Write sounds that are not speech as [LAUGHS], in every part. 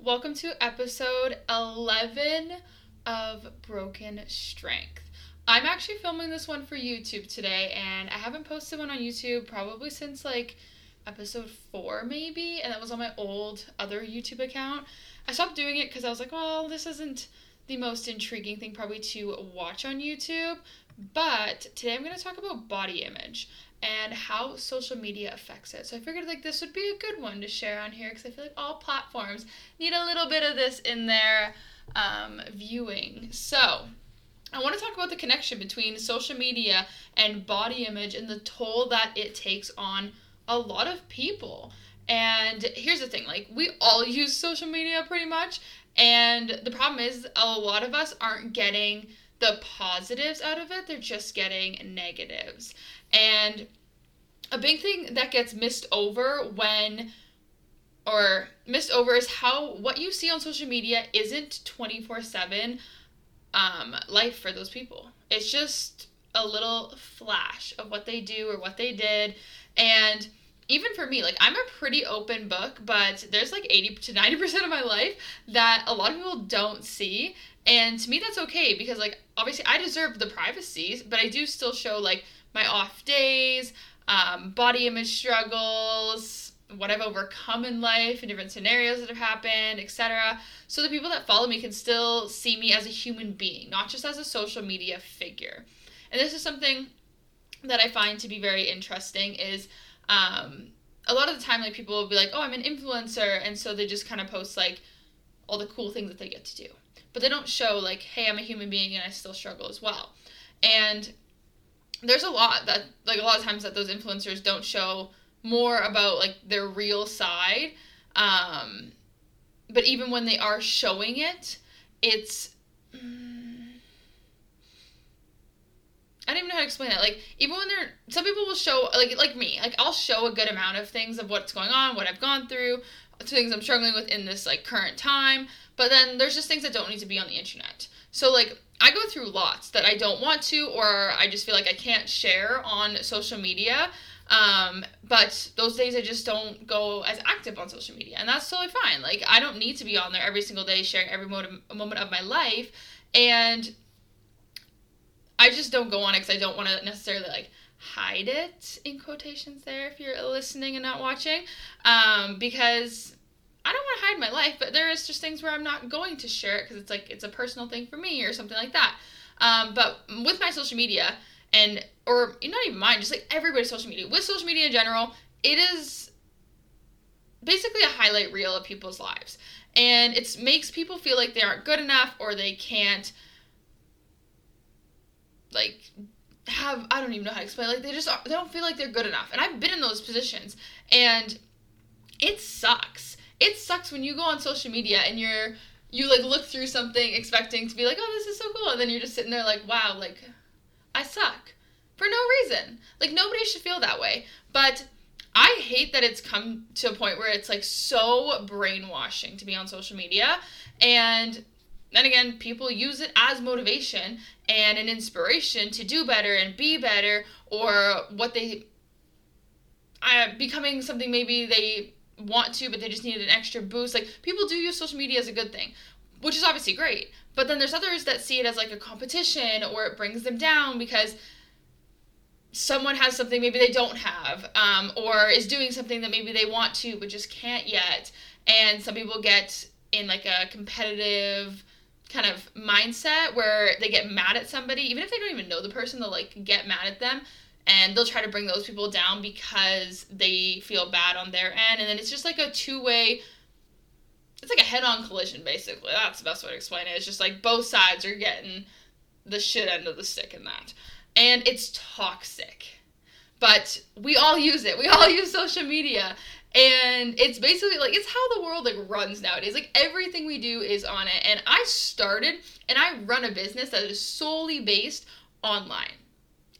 Welcome to episode 11 of Broken Strength. I'm actually filming this one for YouTube today, and I haven't posted one on YouTube probably since like episode 4, maybe, and that was on my old other YouTube account. I stopped doing it because I was like, well, this isn't the most intriguing thing probably to watch on YouTube. But today I'm going to talk about body image and how social media affects it. So I figured like this would be a good one to share on here because I feel like all platforms need a little bit of this in their um, viewing. So I want to talk about the connection between social media and body image and the toll that it takes on a lot of people. And here's the thing like, we all use social media pretty much. And the problem is, a lot of us aren't getting the positives out of it, they're just getting negatives. And a big thing that gets missed over when or missed over is how what you see on social media isn't 24/7 um, life for those people. It's just a little flash of what they do or what they did and even for me, like I'm a pretty open book, but there's like 80 to 90% of my life that a lot of people don't see. And to me, that's okay because, like, obviously I deserve the privacy, but I do still show like my off days, um, body image struggles, what I've overcome in life and different scenarios that have happened, etc. So the people that follow me can still see me as a human being, not just as a social media figure. And this is something that I find to be very interesting is um, a lot of the time like people will be like, "Oh, I'm an influencer," and so they just kind of post like all the cool things that they get to do. But they don't show like, "Hey, I'm a human being and I still struggle as well." And there's a lot that like a lot of times that those influencers don't show more about like their real side um but even when they are showing it it's mm, I don't even know how to explain it. Like even when they're some people will show like like me, like I'll show a good amount of things of what's going on, what I've gone through, things I'm struggling with in this like current time. But then there's just things that don't need to be on the internet. So like I go through lots that I don't want to, or I just feel like I can't share on social media. Um, but those days I just don't go as active on social media, and that's totally fine. Like I don't need to be on there every single day sharing every moment of my life, and I just don't go on it because I don't want to necessarily like hide it in quotations there if you're listening and not watching, um, because I don't want to hide my life, but there is just things where I'm not going to share it because it's like it's a personal thing for me or something like that. Um, but with my social media and or not even mine, just like everybody's social media, with social media in general, it is basically a highlight reel of people's lives, and it makes people feel like they aren't good enough or they can't like have I don't even know how to explain. Like they just they don't feel like they're good enough, and I've been in those positions, and it sucks it sucks when you go on social media and you're you like look through something expecting to be like, oh, this is so cool, and then you're just sitting there like, wow, like I suck for no reason. Like nobody should feel that way. But I hate that it's come to a point where it's like so brainwashing to be on social media. And then again, people use it as motivation and an inspiration to do better and be better or what they uh, becoming something maybe they want to, but they just needed an extra boost. Like people do use social media as a good thing, which is obviously great. But then there's others that see it as like a competition or it brings them down because someone has something maybe they don't have um, or is doing something that maybe they want to but just can't yet. And some people get in like a competitive kind of mindset where they get mad at somebody, even if they don't even know the person, they'll like get mad at them and they'll try to bring those people down because they feel bad on their end. And then it's just like a two-way it's like a head-on collision basically. That's the best way to explain it. It's just like both sides are getting the shit end of the stick in that. And it's toxic. But we all use it. We all [LAUGHS] use social media. And it's basically like it's how the world like runs nowadays. Like everything we do is on it. And i started and i run a business that is solely based online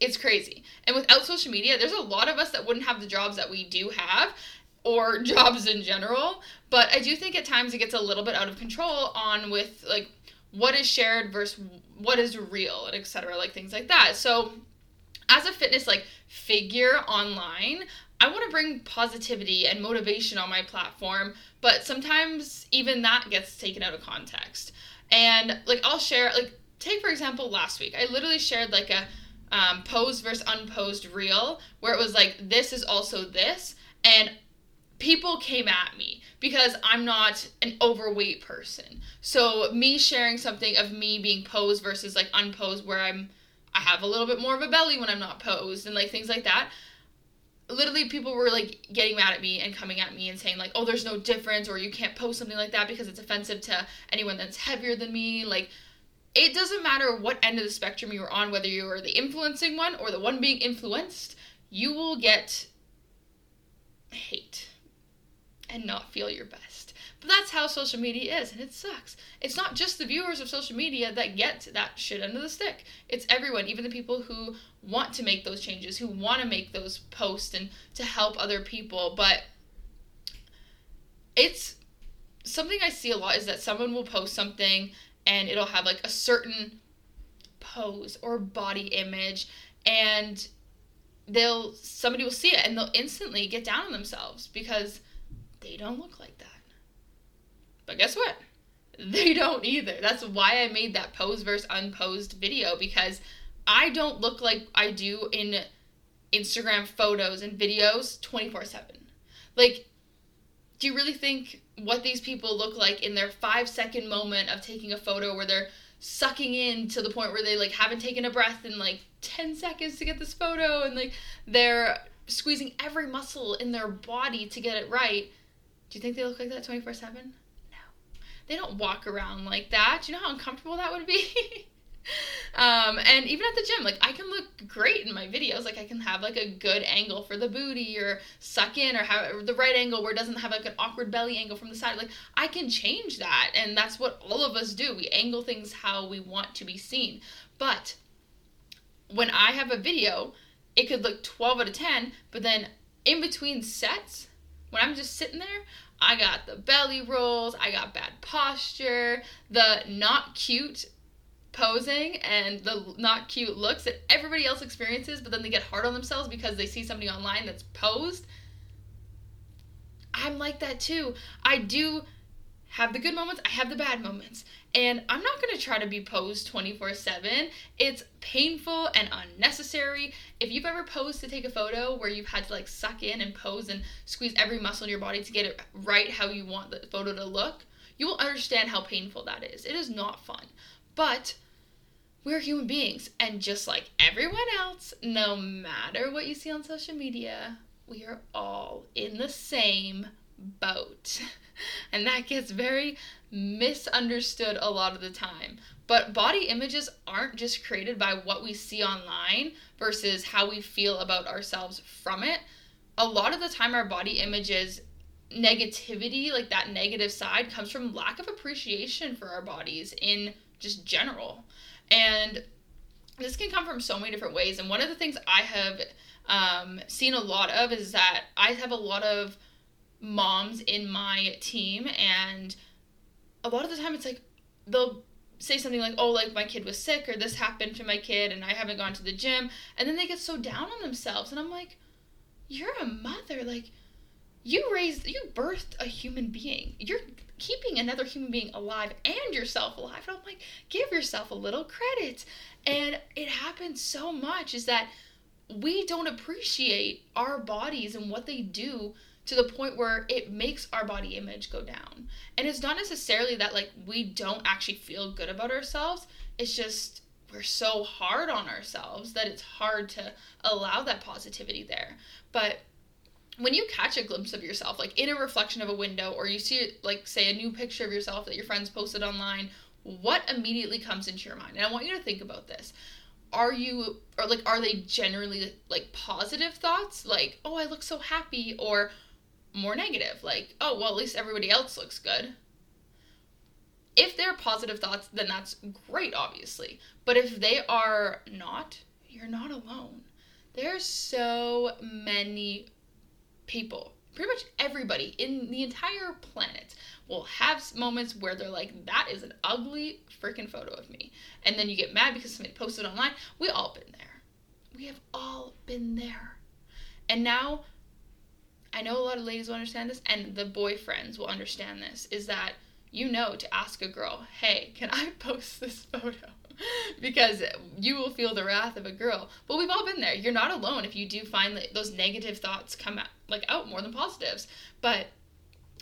it's crazy. And without social media, there's a lot of us that wouldn't have the jobs that we do have or [LAUGHS] jobs in general. But I do think at times it gets a little bit out of control on with like what is shared versus what is real and etc. like things like that. So as a fitness like figure online, I want to bring positivity and motivation on my platform but sometimes even that gets taken out of context. And like I'll share like take for example last week. I literally shared like a um, posed versus unposed reel where it was like this is also this and people came at me because I'm not an overweight person. So me sharing something of me being posed versus like unposed where I'm I have a little bit more of a belly when I'm not posed and like things like that. Literally people were like getting mad at me and coming at me and saying like, "Oh, there's no difference or you can't post something like that because it's offensive to anyone that's heavier than me." Like it doesn't matter what end of the spectrum you're on, whether you are the influencing one or the one being influenced, you will get hate and not feel your best. But that's how social media is, and it sucks. It's not just the viewers of social media that get that shit under the stick. It's everyone, even the people who want to make those changes, who want to make those posts and to help other people. But it's something I see a lot is that someone will post something and it'll have like a certain pose or body image and they'll somebody will see it and they'll instantly get down on themselves because they don't look like that. But guess what? [LAUGHS] They don't either. That's why I made that pose versus unposed video because I don't look like I do in Instagram photos and videos 24 7. Like, do you really think what these people look like in their five second moment of taking a photo where they're sucking in to the point where they like haven't taken a breath in like 10 seconds to get this photo and like they're squeezing every muscle in their body to get it right. Do you think they look like that 24 7 no. They don't walk around like that. Do you know how uncomfortable that would be [LAUGHS] um, and even at the gym, like I can look great in my videos. Like I can have like a good angle for the booty or suck in or have the right angle where it doesn't have like an awkward belly angle from the side. Like I can change that. And that's what all of us do. We angle things how we want to be seen. But when I have a video, it could look 12 out of 10, but then in between sets, when I'm just sitting there, I got the belly rolls, I got bad posture, the not cute posing and the not cute looks that everybody else experiences, but then they get hard on themselves because they see somebody online that's posed. I'm like that too. I do have the good moments, I have the bad moments. And I'm not to try to be posed 24 7. It's painful and unnecessary. If you've ever posed to take a photo where you've had to like suck in and pose and squeeze every muscle in your body to get it right how you want the photo to look, you will understand how painful that is. It is not fun. But we're human beings. And just like everyone else, no matter what you see on social media, we are all in the same boat. [LAUGHS] And that gets very misunderstood a lot of the time. But body images aren't just created by what we see online versus how we feel about ourselves from it. A lot of the time, our body images negativity, like that negative side, comes from lack of appreciation for our bodies in just general. And this can come from so many different ways. And one of the things I have um, seen a lot of is that I have a lot of moms in my team, and a lot of the time it's like they'll say something like, oh, like my kid was sick or this happened to my kid and I haven't gone to the gym. And then they get so down on themselves. And I'm like, you're a mother. Like, you raised, you birthed a human being. You're keeping another human being alive and yourself alive. And I'm like, give yourself a little credit. And it happens so much is that we don't appreciate our bodies and what they do to the point where it makes our body image go down. And it's not necessarily that like we don't actually feel good about ourselves. It's just we're so hard on ourselves that it's hard to allow that positivity there. But when you catch a glimpse of yourself, like in a reflection of a window, or you see, like, say, a new picture of yourself that your friends posted online, what immediately comes into your mind? And I want you to think about this. Are you, or like, are they generally like positive thoughts, like, oh, I look so happy, or more negative, like, oh, well, at least everybody else looks good? If they're positive thoughts, then that's great, obviously. But if they are not, you're not alone. There's so many people, pretty much everybody in the entire planet will have moments where they're like, that is an ugly freaking photo of me. And then you get mad because somebody posted online. We all been there. We have all been there. And now I know a lot of ladies will understand this, and the boyfriends will understand this, is that you know to ask a girl, hey, can I [LAUGHS] post this photo? [LAUGHS] because you will feel the wrath of a girl. But we've all been there. You're not alone if you do find that those negative thoughts come out, like out more than positives. But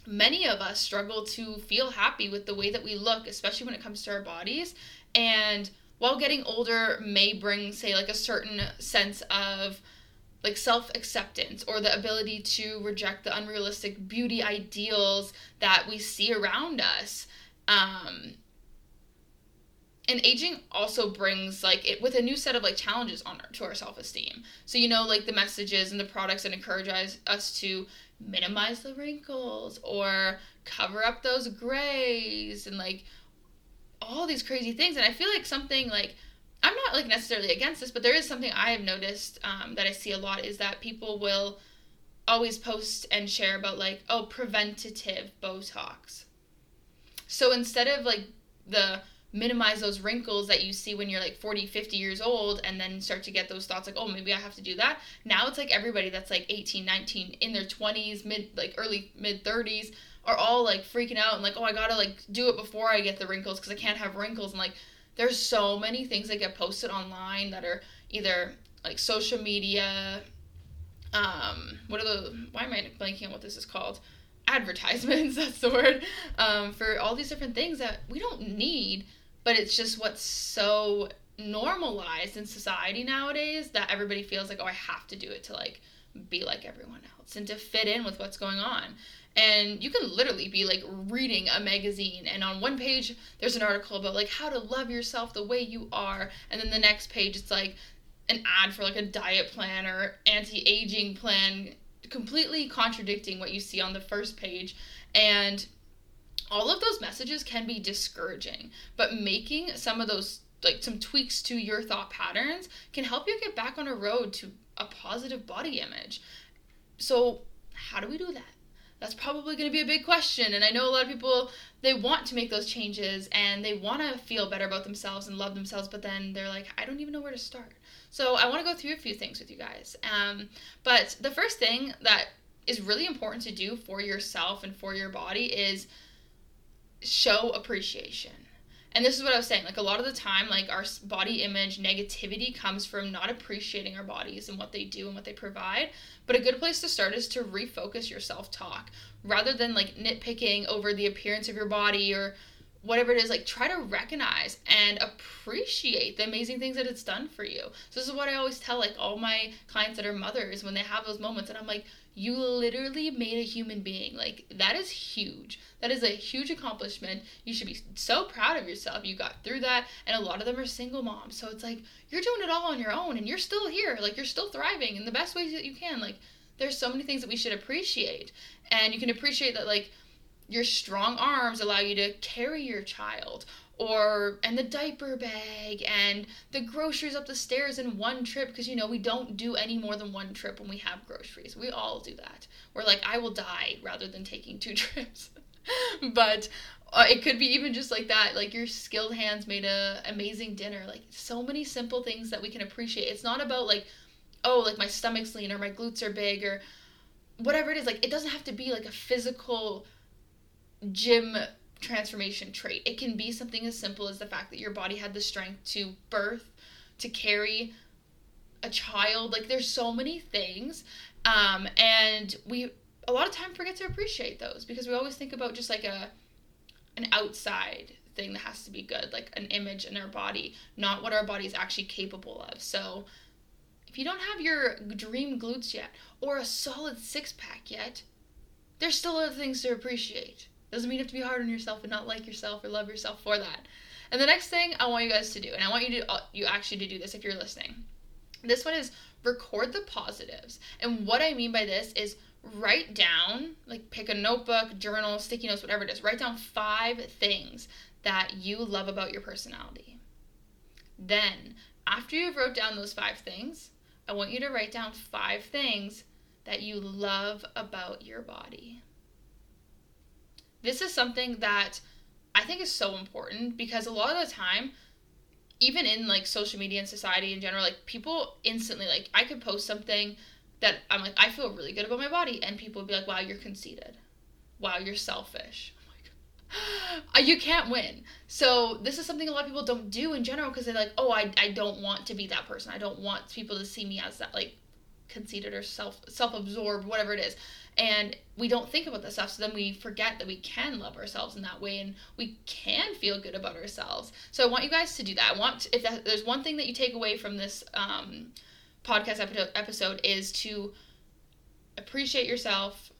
many of us struggle to feel happy with the way that we look, especially when it comes to our bodies. And while getting older may bring, say, like a certain sense of like self acceptance or the ability to reject the unrealistic beauty ideals that we see around us. Um, and aging also brings like it with a new set of like challenges on our, to our self-esteem. So you know like the messages and the products that encourage us, to minimize the wrinkles or cover up those grays and like all these crazy things. And i feel like something like i'm not like necessarily against this but there is something i have noticed um, that i see a lot is that people will always post and share about like oh preventative botox. So instead of like the minimize those wrinkles that you see when you're like 40 50 years old and then start to get those thoughts like oh maybe i have to do that. Now it's like everybody that's like 18 19 in their 20s mid like early mid 30s are all like freaking out and like oh i gotta like do it before i get the wrinkles because i can't have wrinkles. And like there's so many things that get posted online that are either like social media um what are the why am i blanking on what this is called? Advertisements [LAUGHS] that's the word um, for all these different things that we don't need but it's just what's so normalized in society nowadays that everybody feels like oh i have to do it to like be like everyone else and to fit in with what's going on. And you can literally be like reading a magazine and on one page there's an article about like how to love yourself the way you are and then the next page it's like an ad for like a diet plan or anti-aging plan completely contradicting what you see on the first page. And all of those messages can be discouraging, but making some of those like some tweaks to your thought patterns can help you get back on a road to a positive body image. So, how do we do that? That's probably going to be a big question and I know a lot of people they want to make those changes and they want to feel better about themselves and love themselves, but then they're like, I don't even know where to start. So, I want to go through a few things with you guys. Um, but the first thing that is really important to do for yourself and for your body is show appreciation. And this is what I was saying. Like a lot of the time, like our body image negativity comes from not appreciating our bodies and what they do and what they provide. But a good place to start is to refocus your self talk rather than like nitpicking over the appearance of your body or whatever it is. Like try to recognize and appreciate the amazing things that it's done for you. So this is what I always tell like all my clients that are mothers when they have those moments, and I'm like, you literally made a human being. Like, that is huge. That is a huge accomplishment. You should be so proud of yourself. You got through that. And a lot of them are single moms. So it's like, you're doing it all on your own and you're still here. Like, you're still thriving in the best ways that you can. Like, there's so many things that we should appreciate. And you can appreciate that, like, your strong arms allow you to carry your child or and the diaper bag and the groceries up the stairs in one trip because you know we don't do any more than one trip when we have groceries. We all do that. We're like i will die rather than taking two [LAUGHS] trips. But uh, it could be even just like that like your skilled hands made a amazing dinner. Like so many simple things that we can appreciate. It's not about like oh like my stomach's lean or my glutes are big or whatever it is. Like it doesn't have to be like a physical gym transformation trait. It can be something as simple as the fact that your body had the strength to birth, to carry a child. Like there's so many things. Um, and we a lot of time forget to appreciate those because we always think about just like a an outside thing that has to be good, like an image in our body, not what our body is actually capable of. So if you don't have your dream glutes yet or a solid six pack yet, there's still other things to appreciate. Doesn't mean you have to be hard on yourself and not like yourself or love yourself for that. And the next thing I want you guys to do, and I want you to uh, you actually to do this if you're listening. This one is record the positives. And what I mean by this is write down, like pick a notebook, journal, sticky notes, whatever it is. Write down five things that you love about your personality. Then, after you've wrote down those five things, I want you to write down five things that you love about your body this is something that I think is so important because a lot of the time, even in like social media and society in general, like people instantly like I could post something that I'm like, I feel really good about my body, and people would be like, wow, you're conceited. Wow, you're selfish. Uh, you can't win. So this is something a lot of people don't do in general because they're like, oh, I, I don't want to be that person. I don't want people to see me as that like conceited or self self absorbed, whatever it is. And we don't think about this stuff, so then we forget that we can love ourselves in that way and we can feel good about ourselves. So I want you guys to do that. I want if that, there's one thing that you take away from this um, podcast episode is to appreciate yourself,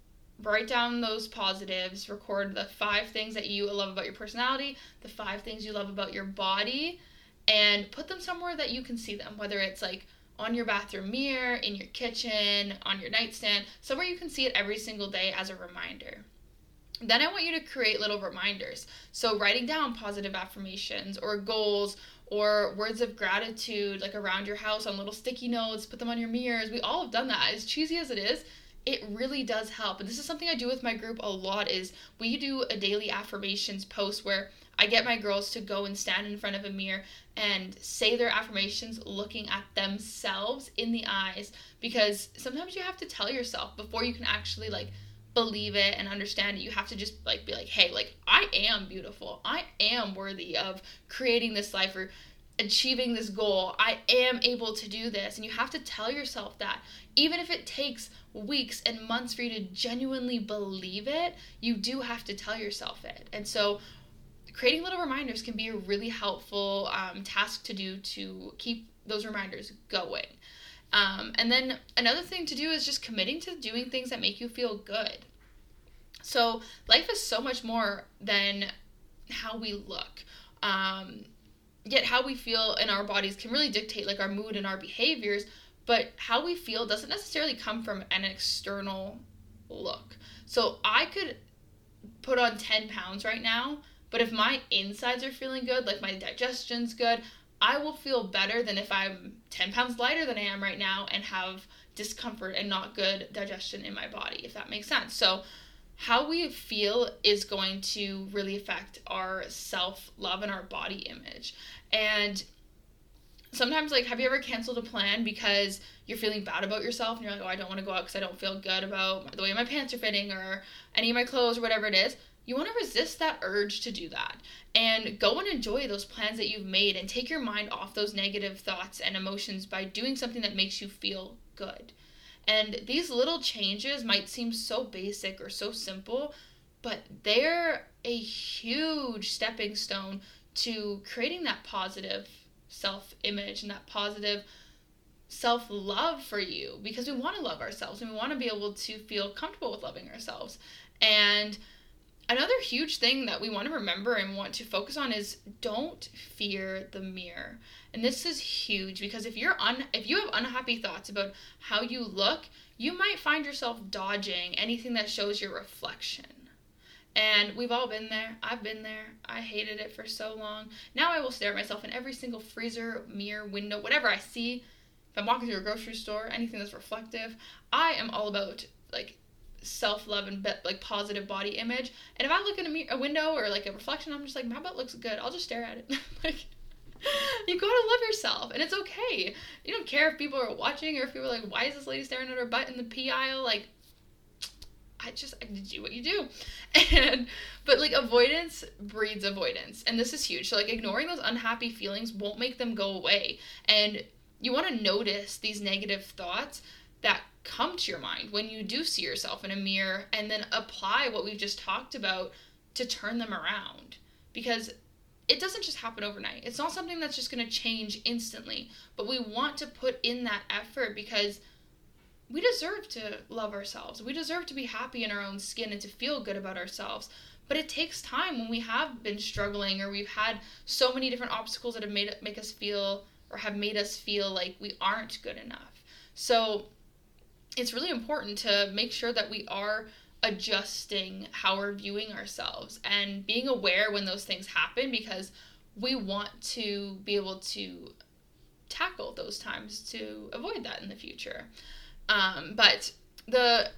write down those positives, record the five things that you love about your personality, the five things you love about your body, and put them somewhere that you can see them, whether it's like on your bathroom mirror, in your kitchen, on your nightstand, somewhere you can see it every single day as a reminder. Then I want you to create little reminders. So, writing down positive affirmations or goals or words of gratitude like around your house on little sticky notes, put them on your mirrors. We all have done that. As cheesy as it is, it really does help. And this is something I do with my group a lot is we do a daily affirmations post where I get my girls to go and stand in front of a mirror and say their affirmations looking at themselves in the eyes because sometimes you have to tell yourself before you can actually like believe it and understand it. You have to just like be like hey like i am beautiful. I am worthy of creating this life or achieving this goal. I am able to do this. And you have to tell yourself that. Even if it takes weeks and months for you to genuinely believe it you do have to tell yourself it. And so creating little reminders can be a really helpful um, task to do to keep those reminders going um, and then another thing to do is just committing to doing things that make you feel good. So life is so much more than how we look. Um, yet how we feel in our bodies can really dictate like our mood and our behaviors. But how we feel doesn't necessarily come from an external look. So I could put on 10 pounds right now, but if my insides are feeling good, like my digestion's good, I will feel better than if I'm 10 pounds lighter than I am right now and have discomfort and not good digestion in my body, if that makes sense. So, how we feel is going to really affect our self love and our body image. And sometimes, like, have you ever canceled a plan because you're feeling bad about yourself and you're like, oh, I don't want to go out because I don't feel good about the way my pants are fitting or any of my clothes or whatever it is? You want to resist that urge to do that and go and enjoy those plans that you've made and take your mind off those negative thoughts and emotions by doing something that makes you feel good. And these little changes might seem so basic or so simple, but they're a huge stepping stone to creating that positive self image and that positive self love for you because we want to love ourselves and we want to be able to feel comfortable with loving ourselves. And another huge thing that we want to remember and want to focus on is don't fear the mirror. And this is huge because if you're un if you have unhappy thoughts about how you look, you might find yourself dodging anything that shows your reflection. And we've all been there. I've been there. I hated it for so long. Now I will stare at myself in every single freezer, mirror, window, whatever I see. If I'm walking through a grocery store, anything that's reflective, I am all about like self love and be- like positive body image. And if I look in a, me- a window or like a reflection, I'm just like, my butt looks good. I'll just stare at it. [LAUGHS] like, you gotta love yourself, and it's okay. You don't care if people are watching or if people are like, why is this lady staring at her butt in the pee aisle? Like, I just I do what you do, [LAUGHS] and but like avoidance breeds avoidance, and this is huge. So like ignoring those unhappy feelings won't make them go away, and you want to notice these negative thoughts that come to your mind when you do see yourself in a mirror and then apply what we've just talked about to turn them around because it doesn't just happen overnight. It's not something that's just going to change instantly, but we want to put in that effort because we deserve to love ourselves. We deserve to be happy in our own skin and to feel good about ourselves. But it takes time when we have been struggling or we've had so many different obstacles that have made make us feel or have made us feel like we aren't good enough. So it's really important to make sure that we are adjusting how we're viewing ourselves and being aware when those things happen because we want to be able to tackle those times to avoid that in the future. Um, but the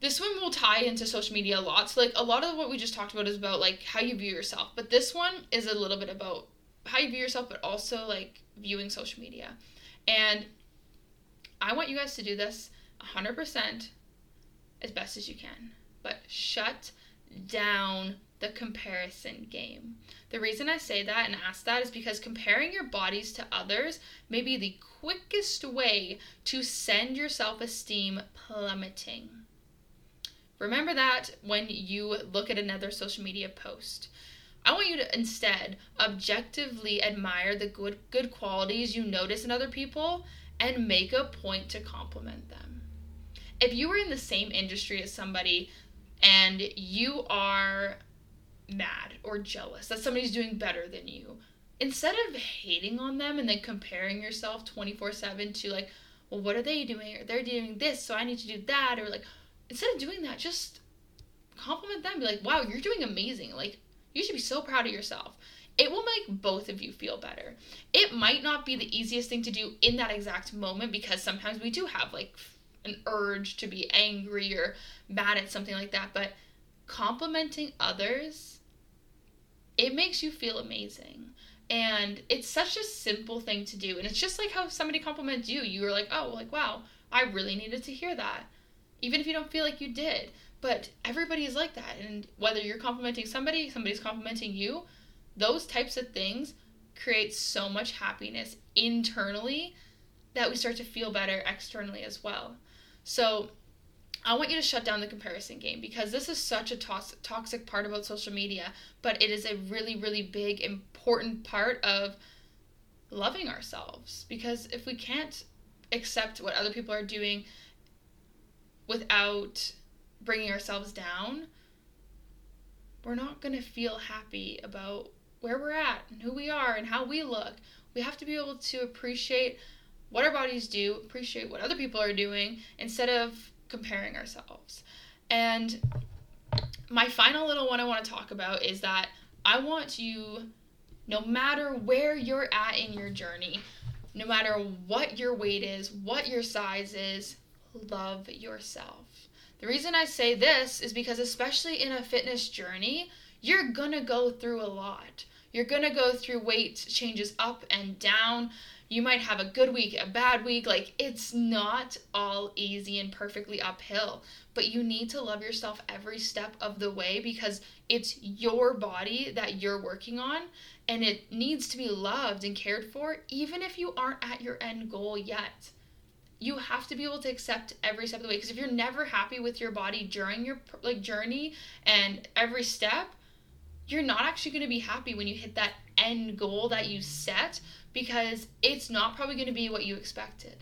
this one will tie into social media a lot. So like a lot of what we just talked about is about like how you view yourself, but this one is a little bit about how you view yourself, but also like viewing social media. And I want you guys to do this 100% as best as you can. But shut down the comparison game. The reason I say that and ask that is because comparing your bodies to others may be the quickest way to send your self esteem plummeting. Remember that when you look at another social media post. I want you to instead objectively admire the good good qualities you notice in other people and make a point to compliment them. If you were in the same industry as somebody and you are mad or jealous that somebody's doing better than you, instead of hating on them and then comparing yourself 24 7 to like, well, what are they doing? Or they're doing this, so I need to do that. Or like, instead of doing that, just compliment them. Be like, wow, you're doing amazing. Like, you should be so proud of yourself. It will make both of you feel better. It might not be the easiest thing to do in that exact moment because sometimes we do have like an urge to be angry or mad at something like that. But complimenting others it makes you feel amazing. And it's such a simple thing to do. And it's just like how if somebody compliments you. You were like, oh, like, wow, I really needed to hear that. Even if you don't feel like you did. But everybody is like that. And whether you're complimenting somebody, somebody's complimenting you, those types of things create so much happiness internally that we start to feel better externally as well. So I want you to shut down the comparison game because this is such a toxic part about social media, but it is a really, really big, important part of loving ourselves. Because if we can't accept what other people are doing without bringing ourselves down, we're not going to feel happy about where we're at and who we are and how we look. We have to be able to appreciate what our bodies do, appreciate what other people are doing, instead of comparing ourselves. And my final little one I want to talk about is that I want you, no matter where you're at in your journey, no matter what your weight is, what your size is, love yourself. The reason I say this is because, especially in a fitness journey, you're gonna go through a lot. You're gonna go through weight changes up and down you might have a good week, a bad week. Like, it's not all easy and perfectly uphill, but you need to love yourself every step of the way because it's your body that you're working on and it needs to be loved and cared for, even if you aren't at your end goal yet. You have to be able to accept every step of the way because if you're never happy with your body during your like journey and every step, you're not actually going to be happy when you hit that end goal that you set because it's not probably going to be what you expected.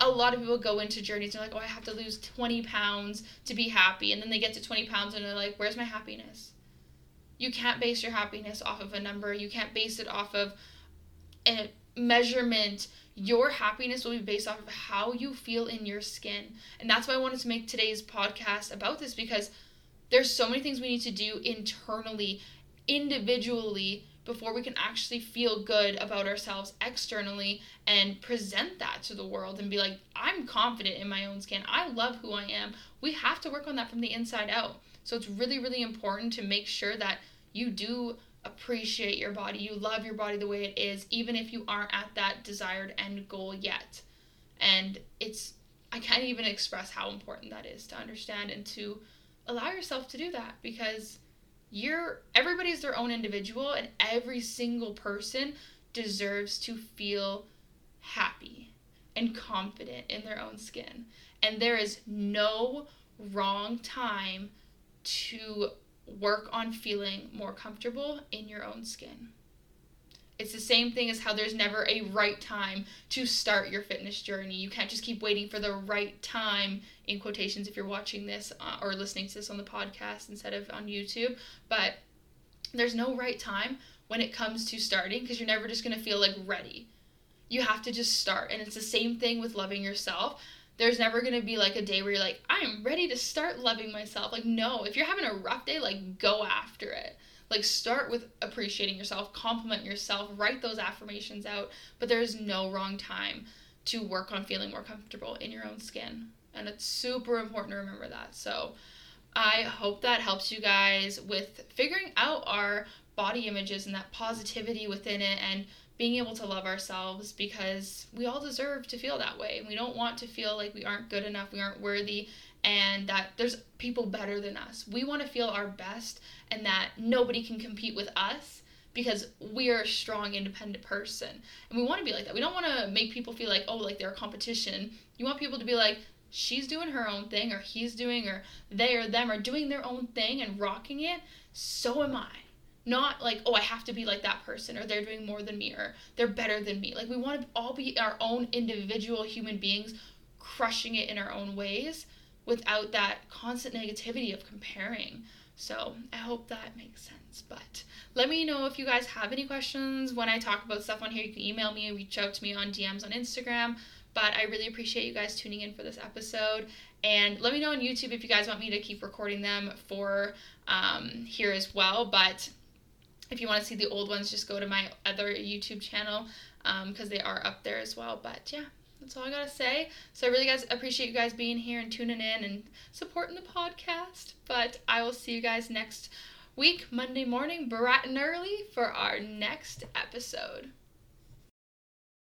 A lot of people go into journeys and they're like, oh, I have to lose 20 pounds to be happy. And then they get to 20 pounds and they're like, where's my happiness? You can't base your happiness off of a number. You can't base it off of a measurement. Your happiness will be based off of how you feel in your skin. And that's why I wanted to make today's podcast about this because there's so many things we need to do internally, individually before we can actually feel good about ourselves externally and present that to the world and be like, I'm confident in my own skin. I love who I am. We have to work on that from the inside out. So it's really, really important to make sure that you do appreciate your body. You love your body the way it is, even if you aren't at that desired end goal yet. And it's, I can't even express how important that is to understand and to allow yourself to do that because you're everybody's their own individual and every single person deserves to feel happy and confident in their own skin. And there is no wrong time to work on feeling more comfortable in your own skin. It's the same thing as how there's never a right time to start your fitness journey. You can't just keep waiting for the right time, in quotations, if you're watching this uh, or listening to this on the podcast instead of on YouTube. But there's no right time when it comes to starting because you're never just going to feel like ready. You have to just start. And it's the same thing with loving yourself. There's never going to be like a day where you're like, I am ready to start loving myself. Like, no, if you're having a rough day, like, go after it like start with appreciating yourself, compliment yourself, write those affirmations out, but there's no wrong time to work on feeling more comfortable in your own skin. And it's super important to remember that. So, I hope that helps you guys with figuring out our body images and that positivity within it and being able to love ourselves because we all deserve to feel that way. We don't want to feel like we aren't good enough, we aren't worthy, and that there's people better than us. We want to feel our best and that nobody can compete with us because we are a strong, independent person. And we want to be like that. We don't want to make people feel like, oh, like they're a competition. You want people to be like, she's doing her own thing, or he's doing, or they or them are doing their own thing and rocking it. So am I. Not like, oh, I have to be like that person, or they're doing more than me, or they're better than me. Like, we want to all be our own individual human beings, crushing it in our own ways without that constant negativity of comparing. So I hope that makes sense. But let me know if you guys have any questions when I talk about stuff on here. You can email me, and reach out to me on DMs on Instagram. But I really appreciate you guys tuning in for this episode. And let me know on YouTube if you guys want me to keep recording them for um, here as well. But if you want to see the old ones, just go to my other YouTube channel because um, they are up there as well. But yeah, that's all I gotta say. So I really guys appreciate you guys being here and tuning in and supporting the podcast. But I will see you guys next week, Monday morning, bright and early, for our next episode.